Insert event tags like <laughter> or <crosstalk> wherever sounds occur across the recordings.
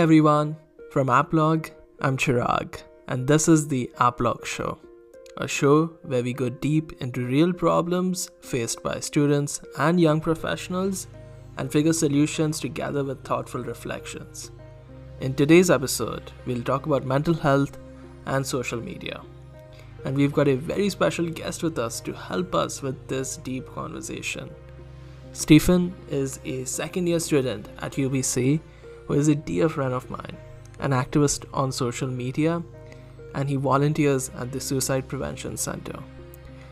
everyone, from Apologue, I'm Chirag, and this is the Apologue Show, a show where we go deep into real problems faced by students and young professionals and figure solutions together with thoughtful reflections. In today's episode, we'll talk about mental health and social media. And we've got a very special guest with us to help us with this deep conversation. Stephen is a second year student at UBC who is a dear friend of mine, an activist on social media, and he volunteers at the Suicide Prevention Center.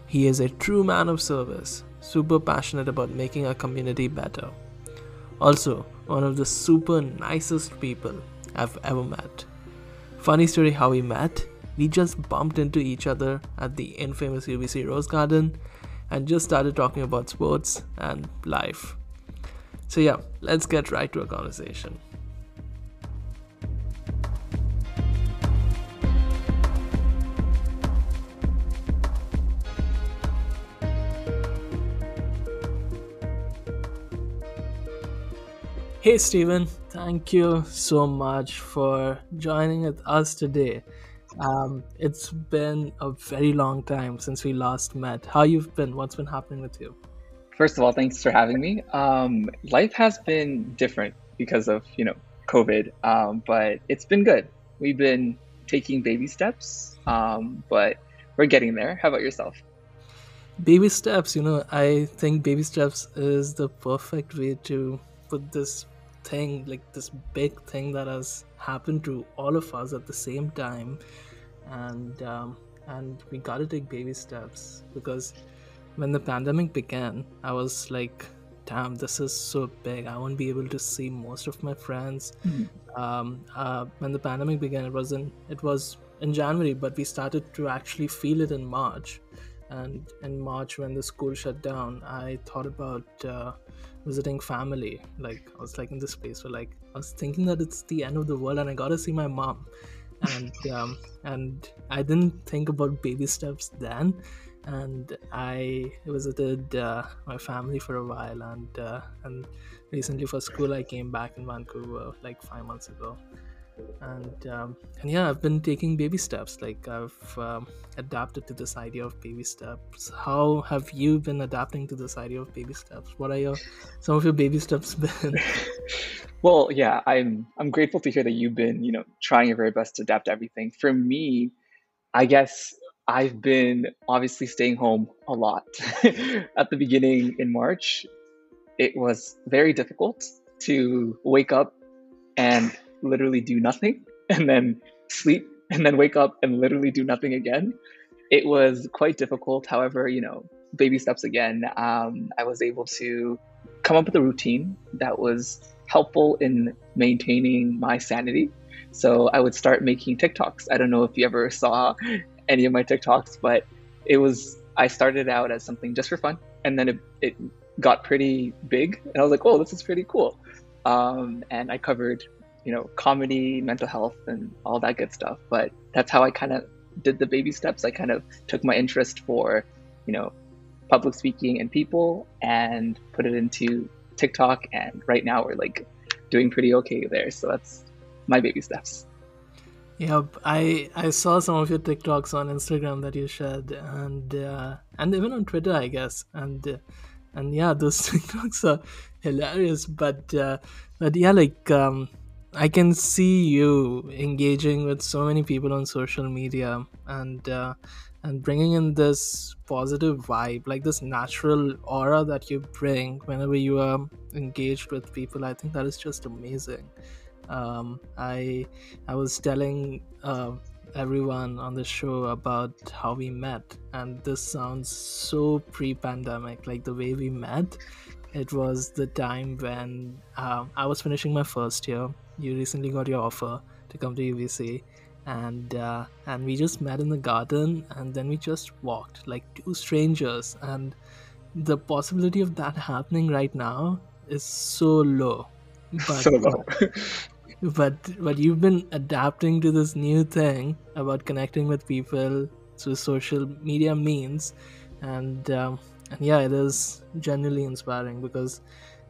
He is a true man of service, super passionate about making our community better. Also, one of the super nicest people I've ever met. Funny story how we met. We just bumped into each other at the infamous UBC Rose Garden and just started talking about sports and life. So, yeah, let's get right to a conversation. Hey, Stephen, thank you so much for joining with us today. Um, it's been a very long time since we last met. How you've been? What's been happening with you? First of all, thanks for having me. Um, life has been different because of you know COVID, um, but it's been good. We've been taking baby steps, um, but we're getting there. How about yourself? Baby steps. You know, I think baby steps is the perfect way to put this thing, like this big thing that has happened to all of us at the same time, and um, and we gotta take baby steps because when the pandemic began, I was like, damn, this is so big. I won't be able to see most of my friends. Mm-hmm. Um, uh, when the pandemic began, it was in it was in January, but we started to actually feel it in March. And in March, when the school shut down, I thought about uh, visiting family. Like I was like in this place where like I was thinking that it's the end of the world and I gotta see my mom. And <laughs> um, and I didn't think about baby steps then. And I visited uh, my family for a while, and uh, and recently for school I came back in Vancouver like five months ago and um, and yeah i've been taking baby steps. Like i've um, adapted to this idea of baby steps. How have you been adapting to this idea of baby steps? What are your some of your baby steps <laughs> been? <laughs> Well yeah i'm i'm grateful to hear that you've been you know trying your very best to adapt to everything. For me i guess i've been obviously staying home a lot. <laughs> At the beginning in march it was very difficult to wake up and literally do nothing <laughs> and then sleep and then wake up and literally do nothing again. It was quite difficult. However, you know, baby steps again, um, I was able to come up with a routine that was helpful in maintaining my sanity. So I would start making TikToks. I don't know if you ever <laughs> saw any of my TikToks, but it was, I started out as something just for fun. And then it, it got pretty big. And I was like, oh, this is pretty cool. Um, and I covered you know, comedy, mental health, and all that good stuff. But that's how I kind of did the baby steps. I kind of took my interest for, you know, public speaking and people and put it into TikTok. And right now we're like doing pretty okay there. So that's my baby steps. Yep, I I saw some of your TikToks on Instagram that you shared, and uh, and even on Twitter, I guess, and uh, and yeah, those <laughs> TikToks are hilarious. But uh, but yeah, like um, I can see you engaging with so many people on social media and uh, and bringing in this positive vibe, like this natural aura that you bring whenever you are engaged with people. I think that is just amazing. Um, I I was telling uh, everyone on the show about how we met, and this sounds so pre-pandemic, like the way we met. It was the time when um, I was finishing my first year you recently got your offer to come to UBC, and uh, and we just met in the garden, and then we just walked like two strangers, and the possibility of that happening right now is so low. <laughs> But, so low. <laughs> but but you've been adapting to this new thing about connecting with people through social media means, and um, and yeah, it is genuinely inspiring because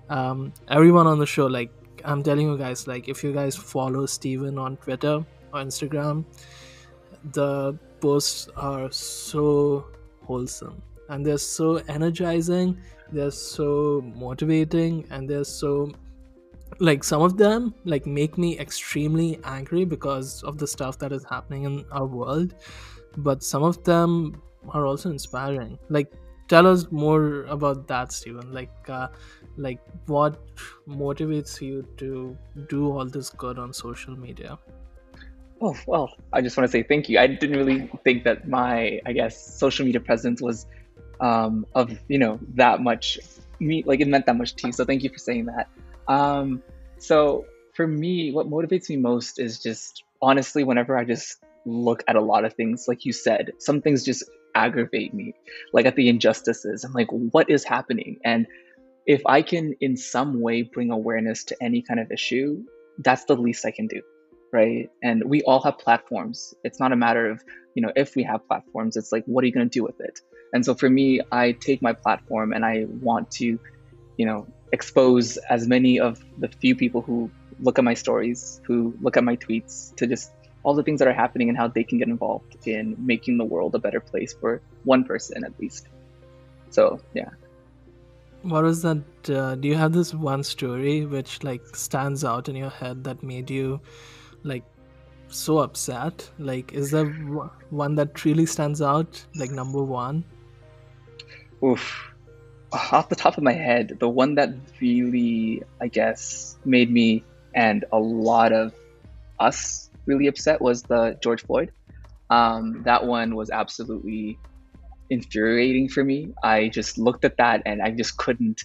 um, everyone on the show like I'm telling you guys, like if you guys follow Stephen on Twitter or Instagram, the posts are so wholesome. And they're so energizing, they're so motivating, and they're so like some of them like make me extremely angry because of the stuff that is happening in our world. But some of them are also inspiring. Like tell us more about that stephen like uh, like what motivates you to do all this good on social media? Oh well i just want to say thank you. I didn't really think that my i guess social media presence was um, of you know that much me like it meant that much to you so thank you for saying that. Um, so for me, what motivates me most is just honestly, whenever I just look at a lot of things, like you said, some things just aggravate me, like at the injustices. I'm like, what is happening? And if I can in some way bring awareness to any kind of issue, that's the least I can do. Right. And we all have platforms. It's not a matter of, you know, if we have platforms, it's like, what are you going to do with it? And so for me, I take my platform and I want to, you know, expose as many of the few people who look at my stories, who look at my tweets, to just all the things that are happening and how they can get involved in making the world a better place for one person at least. So, yeah. What was that? Uh, do you have this one story which like stands out in your head that made you like so upset? Like, is there one that really stands out, like number one? Oof off the top of my head, the one that really, I guess, made me and a lot of us really upset was the George Floyd. Um, that one was absolutely infuriating for me. I just looked at that and I just couldn't,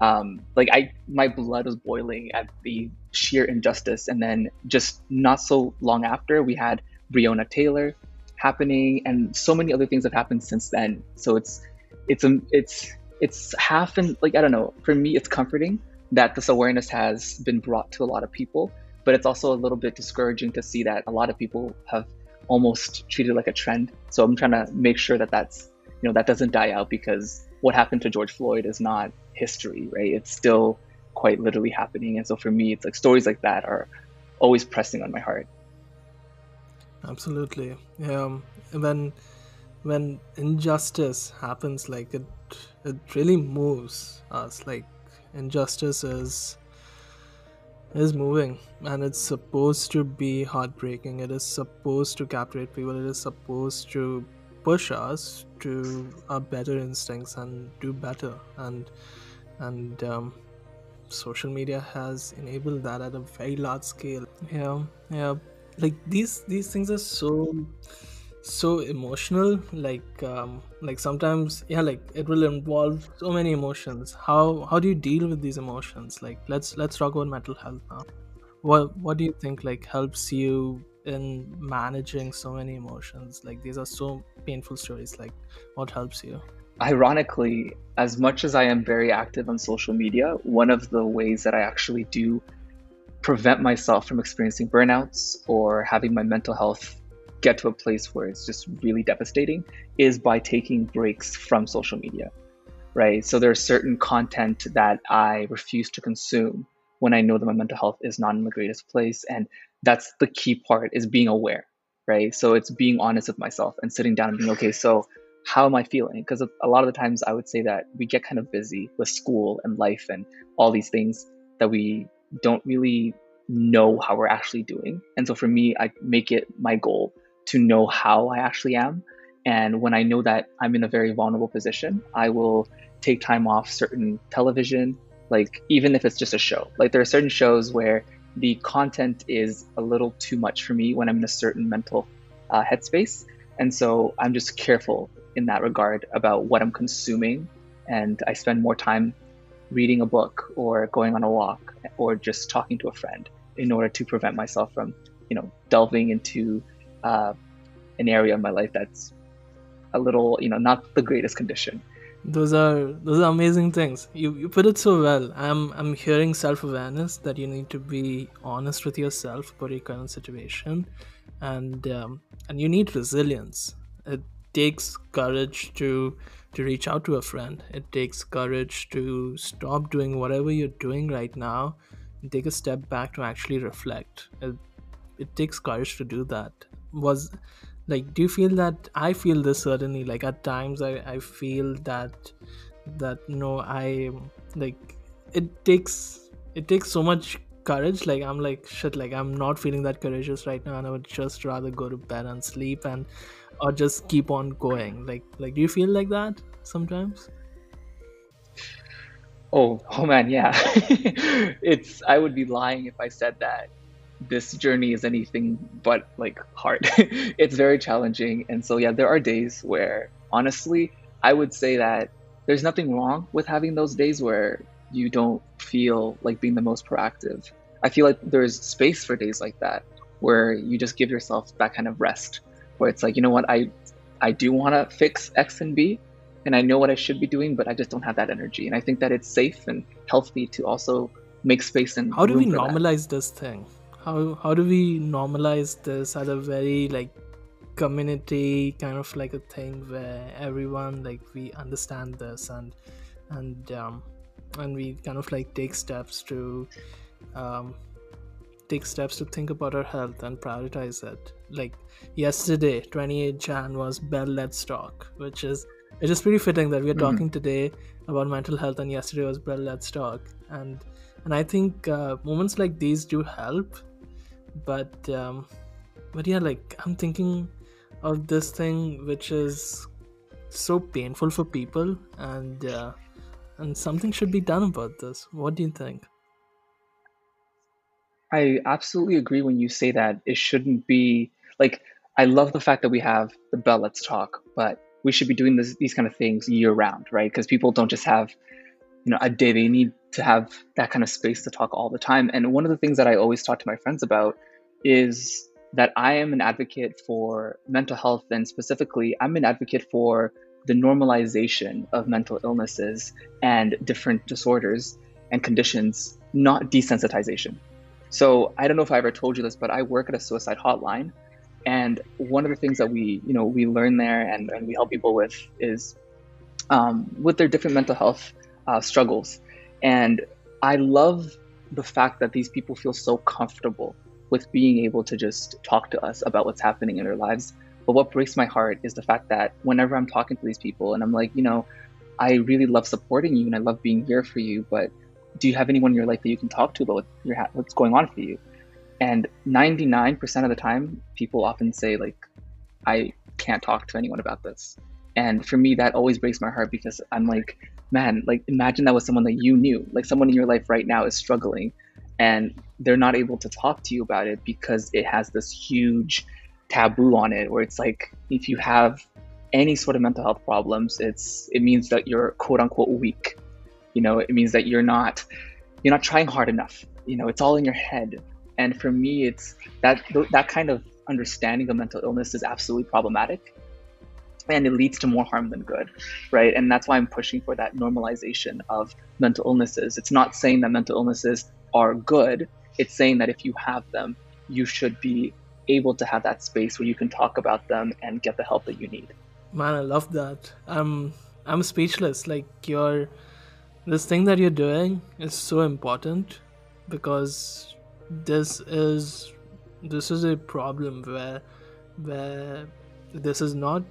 um, like, I my blood was boiling at the sheer injustice. And then just not so long after, we had Breonna Taylor happening, and so many other things have happened since then. So it's it's a it's it's half and like I don't know. For me, it's comforting that this awareness has been brought to a lot of people, but it's also a little bit discouraging to see that a lot of people have almost treated like a trend. So I'm trying to make sure that that's you know that doesn't die out because what happened to George Floyd is not history, right? It's still quite literally happening, and so for me, it's like stories like that are always pressing on my heart. Absolutely, yeah. When when injustice happens, like it it really moves us like injustice is is moving and it's supposed to be heartbreaking. It is supposed to captivate people. It is supposed to push us to our better instincts and do better. And and um, social media has enabled that at a very large scale. Yeah yeah. Like these these things are so so emotional like um like sometimes yeah like it will involve so many emotions. How how do you deal with these emotions? Like let's let's talk about mental health now. What what do you think like helps you in managing so many emotions? Like these are so painful stories like what helps you? Ironically as much as i am very active on social media one of the ways that i actually do prevent myself from experiencing burnouts or having my mental health get to a place where it's just really devastating is by taking breaks from social media, right? So there's certain content that I refuse to consume when I know that my mental health is not in the greatest place. And that's the key part is being aware, right? So it's being honest with myself and sitting down and being, okay, so how am I feeling? Because a lot of the times I would say that we get kind of busy with school and life and all these things that we don't really know how we're actually doing. And so for me, I make it my goal to know how I actually am. And when I know that I'm in a very vulnerable position, I will take time off certain television, like even if it's just a show. Like there are certain shows where the content is a little too much for me when I'm in a certain mental uh, headspace. And so I'm just careful in that regard about what I'm consuming. And I spend more time reading a book or going on a walk or just talking to a friend in order to prevent myself from, you know, delving into uh, an area of my life that's a little, you know, not the greatest condition. Those are those are amazing things. You you put it so well. I'm I'm hearing self awareness that you need to be honest with yourself about your current situation, and um, and you need resilience. It takes courage to to reach out to a friend. It takes courage to stop doing whatever you're doing right now and take a step back to actually reflect it, it takes courage to do that was like do you feel that i feel this certainly like at times i i feel that that no i like it takes it takes so much courage like i'm like shit like i'm not feeling that courageous right now and i would just rather go to bed and sleep and or just keep on going. Like like do you feel like that sometimes? Oh oh man yeah. <laughs> It's i would be lying if i said that this journey is anything but like hard <laughs> it's very challenging and so yeah there are days where honestly i would say that there's nothing wrong with having those days where you don't feel like being the most proactive. I feel like there's space for days like that where you just give yourself that kind of rest where it's like, you know what, I I do want to fix X and B and I know what I should be doing, but I just don't have that energy. And I think that it's safe and healthy to also make space and how do we normalize that. this thing? How how do we normalize this as a very like community kind of like a thing where everyone like we understand this and and um, and we kind of like take steps to um, take steps to think about our health and prioritize it like yesterday 28 jan was bell let's talk which is it is just pretty fitting that we're mm-hmm. talking today about mental health and yesterday was bell let's talk and and i think uh, moments like these do help but um but yeah like i'm thinking of this thing which is so painful for people and uh, and something should be done about this. What do you think? I absolutely agree when you say that it shouldn't be like I love the fact that we have the Bell Let's Talk, but we should be doing this, these kind of things year round, right? Because people don't just have, you know, a day. They need to have that kind of space to talk all the time. And one of the things that I always talk to my friends about is that I am an advocate for mental health, and specifically, I'm an advocate for the normalization of mental illnesses and different disorders and conditions, not desensitization. So I don't know if I ever told you this, but I work at a suicide hotline. And one of the things that we, you know, we learn there and, and we help people with is um, with their different mental health uh, struggles. And I love the fact that these people feel so comfortable with being able to just talk to us about what's happening in their lives but what breaks my heart is the fact that whenever I'm talking to these people and I'm like, you know, I really love supporting you and I love being here for you, but do you have anyone in your life that you can talk to about what's going on for you? And 99% of the time, people often say, like, I can't talk to anyone about this. And for me, that always breaks my heart because I'm like, man, like, imagine that was someone that you knew, like, someone in your life right now is struggling and they're not able to talk to you about it because it has this huge taboo on it where it's like if you have any sort of mental health problems it's it means that you're quote unquote weak. You know it means that you're not you're not trying hard enough. You know it's all in your head. And for me it's that that kind of understanding of mental illness is absolutely problematic and it leads to more harm than good right and that's why i'm pushing for that normalization of mental illnesses it's not saying that mental illnesses are good it's saying that if you have them you should be able to have that space where you can talk about them and get the help that you need. Man, I love that. I'm I'm speechless. Like your this thing that you're doing is so important because this is this is a problem where where this is not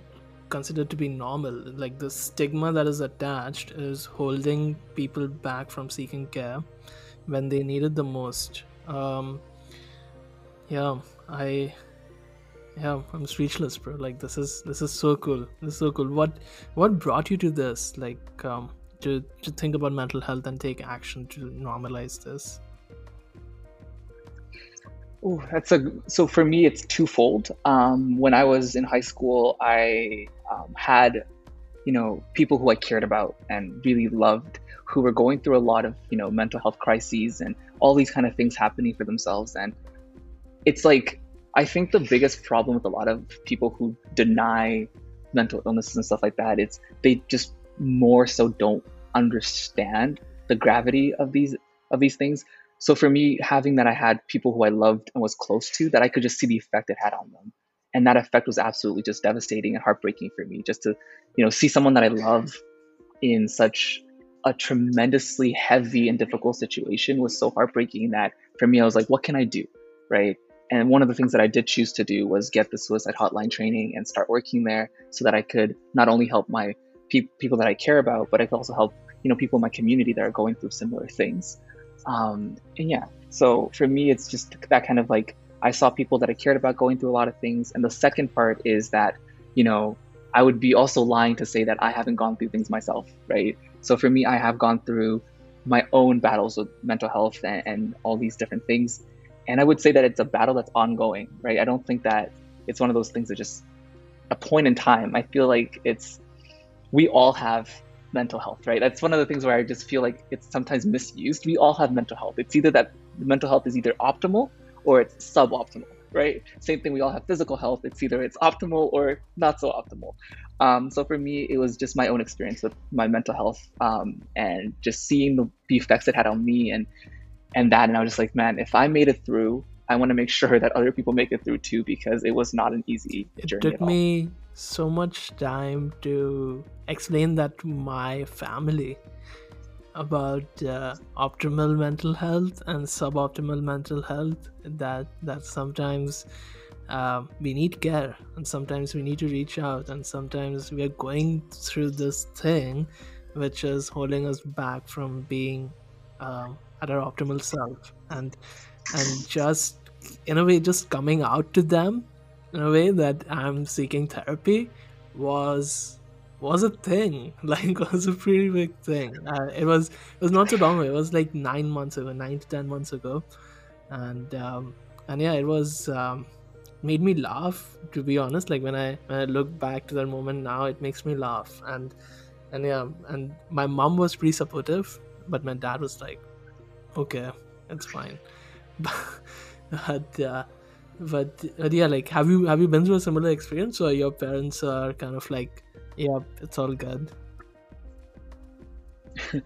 considered to be normal like the stigma that is attached is holding people back from seeking care when they need it the most um yeah I yeah, I'm speechless, bro. Like this is this is so cool. This is so cool. What what brought you to this? Like um to to think about mental health and take action to normalize this? Oh, that's a so for me it's twofold. Um, when I was in high school, I um, had you know people who I cared about and really loved who were going through a lot of you know mental health crises and all these kind of things happening for themselves and it's like I think the biggest problem with a lot of people who deny mental illnesses and stuff like that is they just more so don't understand the gravity of these of these things. So for me, having that I had people who I loved and was close to, that I could just see the effect it had on them, and that effect was absolutely just devastating and heartbreaking for me. Just to, you know, see someone that I love in such a tremendously heavy and difficult situation was so heartbreaking that for me, I was like, what can I do? Right. And one of the things that I did choose to do was get the suicide hotline training and start working there so that I could not only help my pe- people that I care about, but I could also help, you know, people in my community that are going through similar things. Um, and yeah, so for me, it's just that kind of like I saw people that I cared about going through a lot of things. And the second part is that, you know, I would be also lying to say that I haven't gone through things myself, right? So for me, I have gone through my own battles with mental health and, and all these different things. And I would say that it's a battle that's ongoing, right? I don't think that it's one of those things that just a point in time. I feel like it's, we all have mental health, right? That's one of the things where I just feel like it's sometimes misused. We all have mental health. It's either that mental health is either optimal or it's suboptimal, right? Same thing. We all have physical health. It's either it's optimal or not so optimal. Um, so for me, it was just my own experience with my mental health um, and just seeing the, the effects it had on me and and that. And I was just like, man, if I made it through, I want to make <laughs> sure that other people make it through too because it was not an easy journey. It took me so much time to explain that to my family about uh, optimal mental health and suboptimal mental health that that sometimes uh, we need care and sometimes we need to reach out and sometimes we are going through this thing which is holding us back from being um, at our optimal self and and just in a way just coming out to them in a way that i'm seeking therapy was was a thing. <laughs> Like was a pretty big thing. Uh, it was it was not so long ago. It was like nine months ago nine to ten months ago. And um and yeah it was um made me laugh to be honest. Like when i when i look back to that moment now it makes me laugh. And and yeah and my mom was pretty supportive but my dad was like okay it's fine. <laughs> But uh but, but yeah like have you have you been through a similar experience? Or your parents are kind of like Yep, it's all good. <laughs>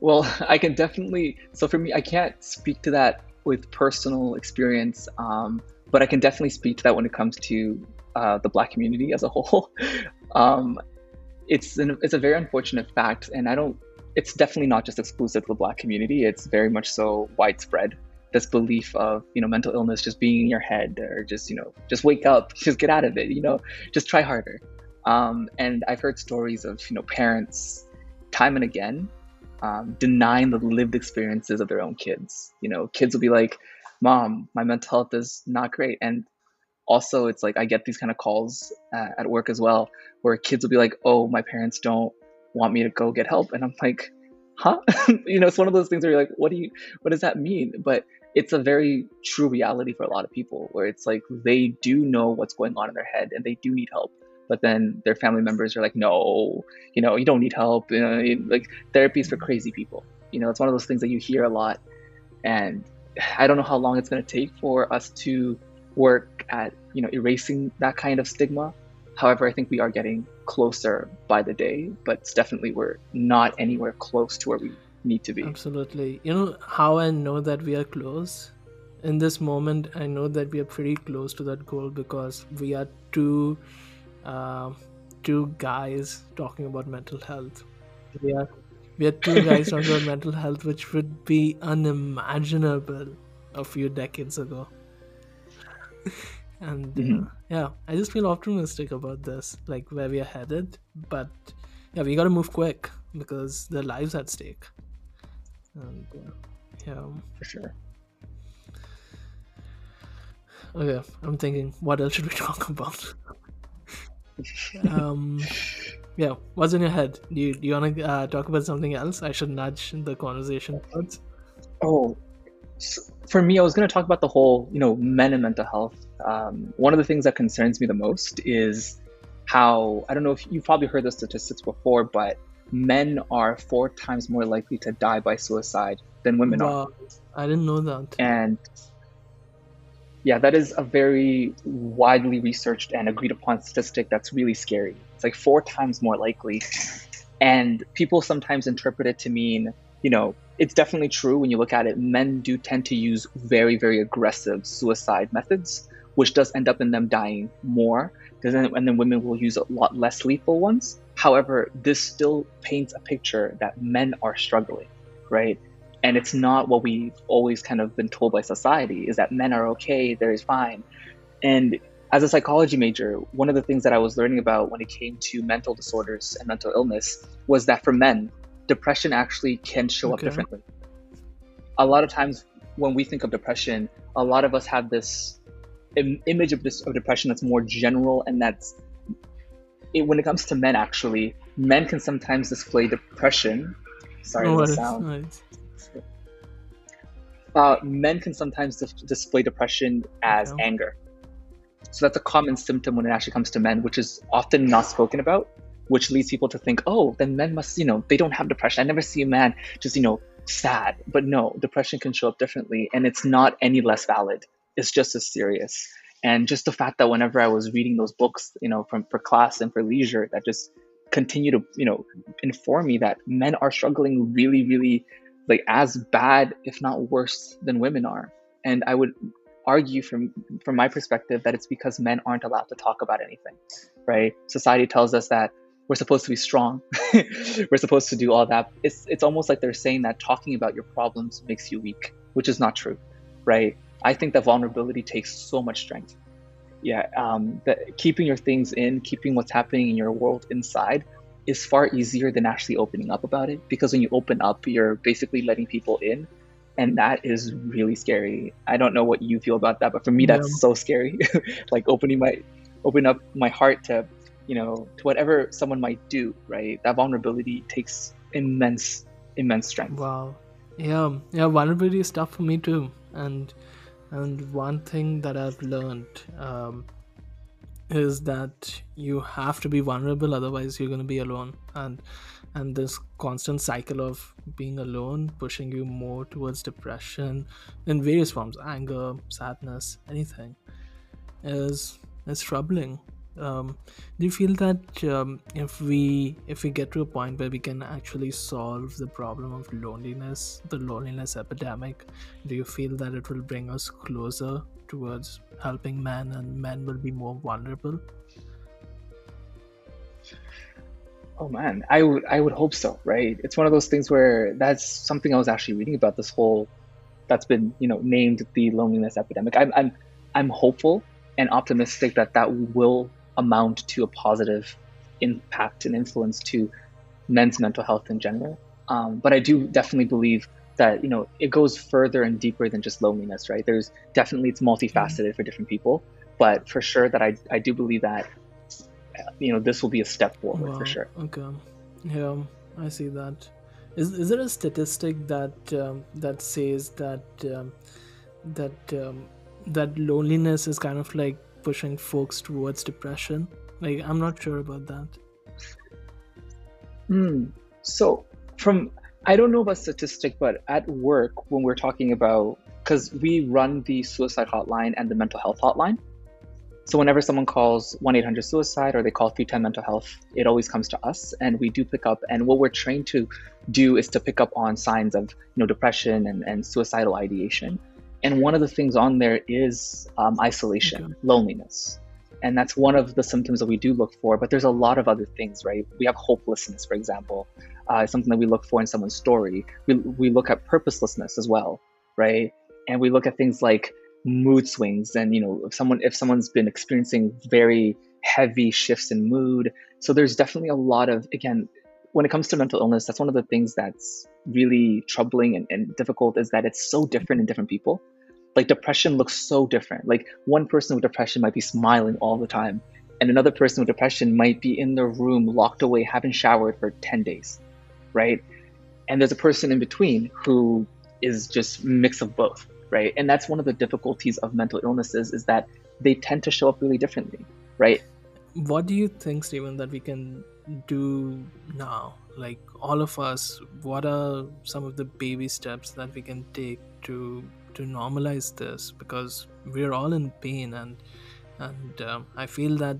well, I can definitely. So for me, I can't speak to that with personal experience, um, but I can definitely speak to that when it comes to uh, the Black community as a <laughs> whole. um, it's an, it's a very unfortunate fact, and I don't. It's definitely not just exclusive to the Black community. It's very much so widespread. This belief of you know mental illness just being in your head, or just you know just wake up, <laughs> just get out of it. You know, just try harder. Um, and I've heard stories of you know parents time and again um, denying the lived experiences of their own kids. You know, kids will be like, "Mom, my mental health is not great," and also it's like I get these kind of calls uh, at work as well, where kids will be like, "Oh, my parents don't want me to go get help," and I'm like, "Huh?" <laughs> you know, it's one of those things where you're like, "What do you? What does that mean?" But it's a very true reality for a lot of people, where it's like they do know what's going on in their head and they do need help but then their family members are like, no, you know, you don't need help. You know, like therapy is for crazy people. You know, it's one of those things that you hear a lot. And I don't know how long it's going to take for us to work at, you know, erasing that kind of stigma. However, I think we are getting closer by the day, but definitely we're not anywhere close to where we need to be. Absolutely. You know how I know that we are close? In this moment, I know that we are pretty close to that goal because we are two uh, two guys talking about mental health. We are we are two guys talking about mental health, which would be unimaginable a few decades ago. <laughs> and uh, mm-hmm. yeah, I just feel optimistic about this, like where we are headed. But yeah, we got to move quick because their lives at stake. And uh, yeah, for sure. Okay, I'm thinking, what else should we <laughs> talk about? Um, yeah, what's in your head? Do you, do you want to uh, talk about something else? I should nudge the conversation towards. Oh, so for me, I was going to talk about the whole, you know, men and mental health. Um, one of the things that concerns me the most is how I don't know if you've probably heard the statistics before, but men are four times more likely to die by suicide than women wow. are. I didn't know that. And yeah, that is a very widely researched and agreed upon statistic that's really scary. It's like four times more likely. And people sometimes interpret it to mean, you know, it's definitely true when you look at it. Men do tend to use very, very aggressive suicide methods, which does end up in them dying more. And then women will use a lot less lethal ones. However, this still paints a picture that men are struggling, right? And it's not what we've always kind of been told by society is that men are okay, they're fine. And as a psychology major, one of the things that I was learning about when it came to mental disorders and mental illness was that for men, depression actually can show okay. up differently. A lot of times when we think of depression, a lot of us have this Im- image of, this, of depression that's more general and that's it, when it comes to men actually men can sometimes display depression sorry the sound. Uh, men can sometimes display depression as okay. anger. So that's a common symptom when it actually comes to men which is often not spoken about which leads people to think oh then men must you know they don't have depression. I never see a man just you know sad. But no depression can show up differently and it's not any less valid. It's just as serious. And just the fact that whenever i was reading those books you know from for class and for leisure that just continue to you know inform me that men are struggling really really like as bad if not worse than women are. And i would argue from from my perspective that it's because men aren't allowed to talk about anything right? Society tells us that we're supposed to be strong. <laughs> We're supposed to do all that. It's it's almost like they're saying that talking about your problems makes you weak which is not true right? I think that vulnerability takes so much strength. Yeah, um, that keeping your things in, keeping what's happening in your world inside is far easier than actually opening up about it because when you open up, you're basically letting people in. And that is really scary. I don't know what you feel about that, but for me, that's yeah. so scary. <laughs> like opening my, open up my heart to, you know, to whatever someone might do. Right, that vulnerability takes immense, immense strength. Wow, yeah, yeah. Vulnerability is tough for me too, and and one thing that I've learned um, is that you have to be vulnerable, otherwise you're going to be alone. And and this constant cycle of being alone pushing you more towards depression in various forms, anger, sadness, anything, is is troubling um, do you feel that um, if we if we get to a point where we can actually solve the problem of loneliness the loneliness epidemic do you feel that it will bring us closer towards helping men and men will be more vulnerable? Oh man. I would i would hope so right? It's one of those things where that's something i was actually reading about this whole that's been you know named the loneliness epidemic. I'm i'm, I'm hopeful and optimistic that that will amount to a positive impact and influence to men's mental health in general. Um, but I do definitely believe that you know it goes further and deeper than just loneliness, right? There's definitely it's multifaceted for different people, but for sure that I I do believe that you know this will be a step forward wow. for sure. Okay, yeah, I see that. Is is there a statistic that um, that says that um, that um, that loneliness is kind of like pushing folks towards depression. Like, I'm not sure about that. Hmm. So, from I don't know about statistic, but at work when we're talking about because we run the suicide hotline and the mental health hotline. So whenever someone calls 1-800 suicide or they call 310 mental health, it always comes to us and we do pick up and what we're trained to do is to pick up on signs of you know depression and, and suicidal ideation. And one of the things on there is um, isolation, okay. loneliness. And that's one of the symptoms that we do look for. But there's a lot of other things, right? We have hopelessness, for example, uh, something that we look for in someone's story. We, we look at purposelessness as well, right? And we look at things like mood swings and you know if someone if someone's been experiencing very heavy shifts in mood so there's definitely a lot of again when it comes to mental illness, that's one of the things that's really troubling and, and difficult is that it's so different in different people. Like depression looks so different. Like one person with depression might be smiling all the time, and another person with depression might be in their room locked away, haven't showered for 10 days, right? And there's a person in between who is just mix of both, right? And that's one of the difficulties of mental illnesses is that they tend to show up really differently, right? What do you think, Stephen, that we can do now? Like all of us, what are some of the baby steps that we can take to to normalize this? Because we're all in pain, and and um, I feel that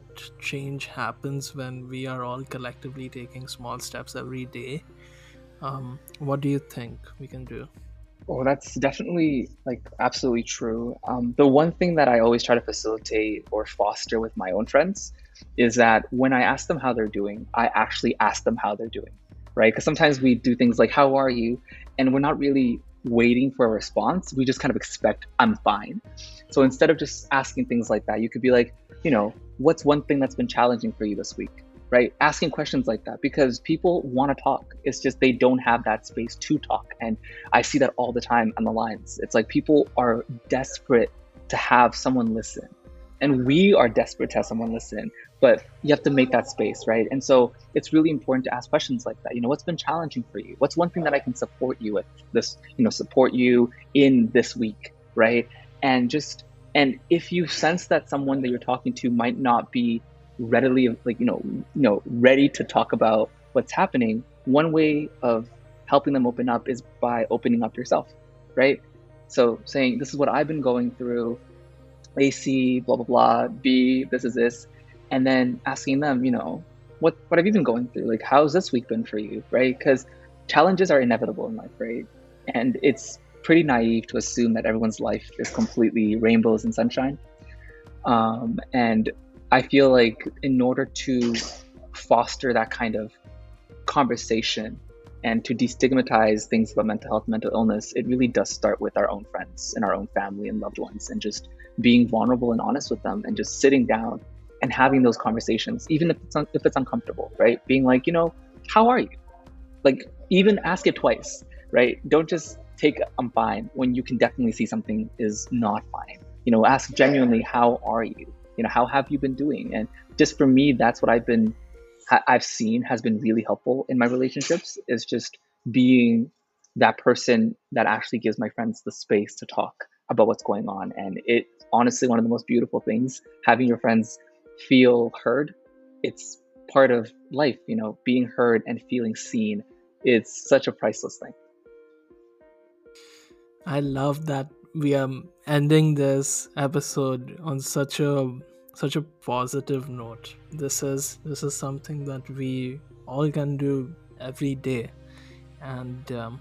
change happens when we are all collectively taking small steps every day. Um, what do you think we can do? Oh, that's definitely like absolutely true. Um, the one thing that I always try to facilitate or foster with my own friends is that when I ask them how they're doing, I actually ask them how they're doing, right? Because sometimes we do things like, How are you? And we're not really waiting for a response. We just kind of expect, I'm fine. So instead of just asking things like that, you could be like, You know, what's one thing that's been challenging for you this week? Right? Asking questions like that because people want to talk. It's just they don't have that space to talk. And I see that all the time on the lines. It's like people are desperate to have someone listen and we are desperate to have someone listen but you have to make that space right and so it's really important to ask questions like that you know what's been challenging for you what's one thing that i can support you with this you know support you in this week right and just and if you sense that someone that you're talking to might not be readily like you know you know ready to talk about what's happening one way of helping them open up is by opening up yourself right so saying this is what i've been going through AC, blah blah blah, B, this is this, and then asking them, you know, what what have you been going through? Like, how's this week been for you, right? Because challenges are inevitable in life, right? And it's pretty naive to assume that everyone's life is completely rainbows and sunshine. Um, and I feel like in order to foster that kind of conversation and to destigmatize things about mental health, mental illness, it really does start with our own friends and our own family and loved ones, and just being vulnerable and honest with them, and just sitting down and having those conversations, even if it's un- if it's uncomfortable, right? Being like, you know, how are you? Like, even ask it twice, right? Don't just take I'm fine when you can definitely see something is not fine. You know, ask genuinely, how are you? You know, how have you been doing? And just for me, that's what I've been I've seen has been really helpful in my relationships is just being that person that actually gives my friends the space to talk about what's going on. And it honestly one of the most beautiful things, having your friends feel heard. It's part of life, you know, being heard and feeling seen. It's such a priceless thing. I love that we are ending this episode on such a such a positive note. This is this is something that we all can do every day, and um,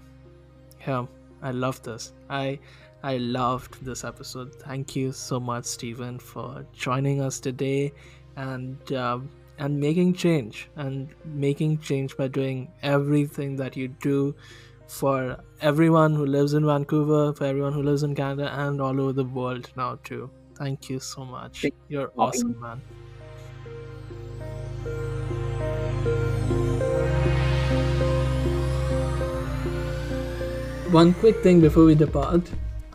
yeah, I love this. I I loved this episode. Thank you so much, Stephen, for joining us today, and uh, and making change and making change by doing everything that you do for everyone who lives in Vancouver, for everyone who lives in Canada, and all over the world now too. Thank you so much. You're awesome, man. One quick thing before we depart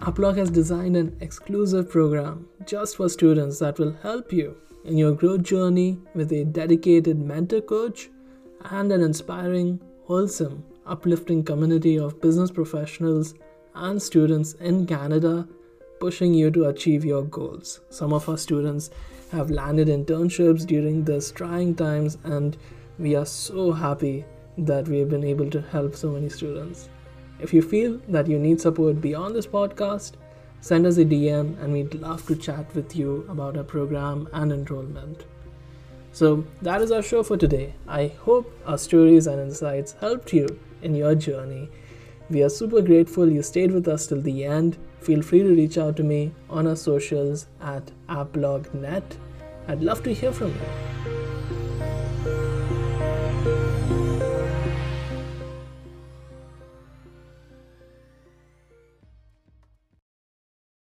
Apologue has designed an exclusive program just for students that will help you in your growth journey with a dedicated mentor coach and an inspiring, wholesome, uplifting community of business professionals and students in Canada pushing you to achieve your goals. Some of our students have landed internships during these trying times, and we are so happy that we have been able to help so many students. If you feel that you need support beyond this podcast, send us a DM and we'd love to chat with you about our program and enrollment. So, that is our show for today. I hope our stories and insights helped you in your journey. We are super grateful you stayed with us till the end feel free to reach out to me on our socials at apologuenet. I'd love to hear from you.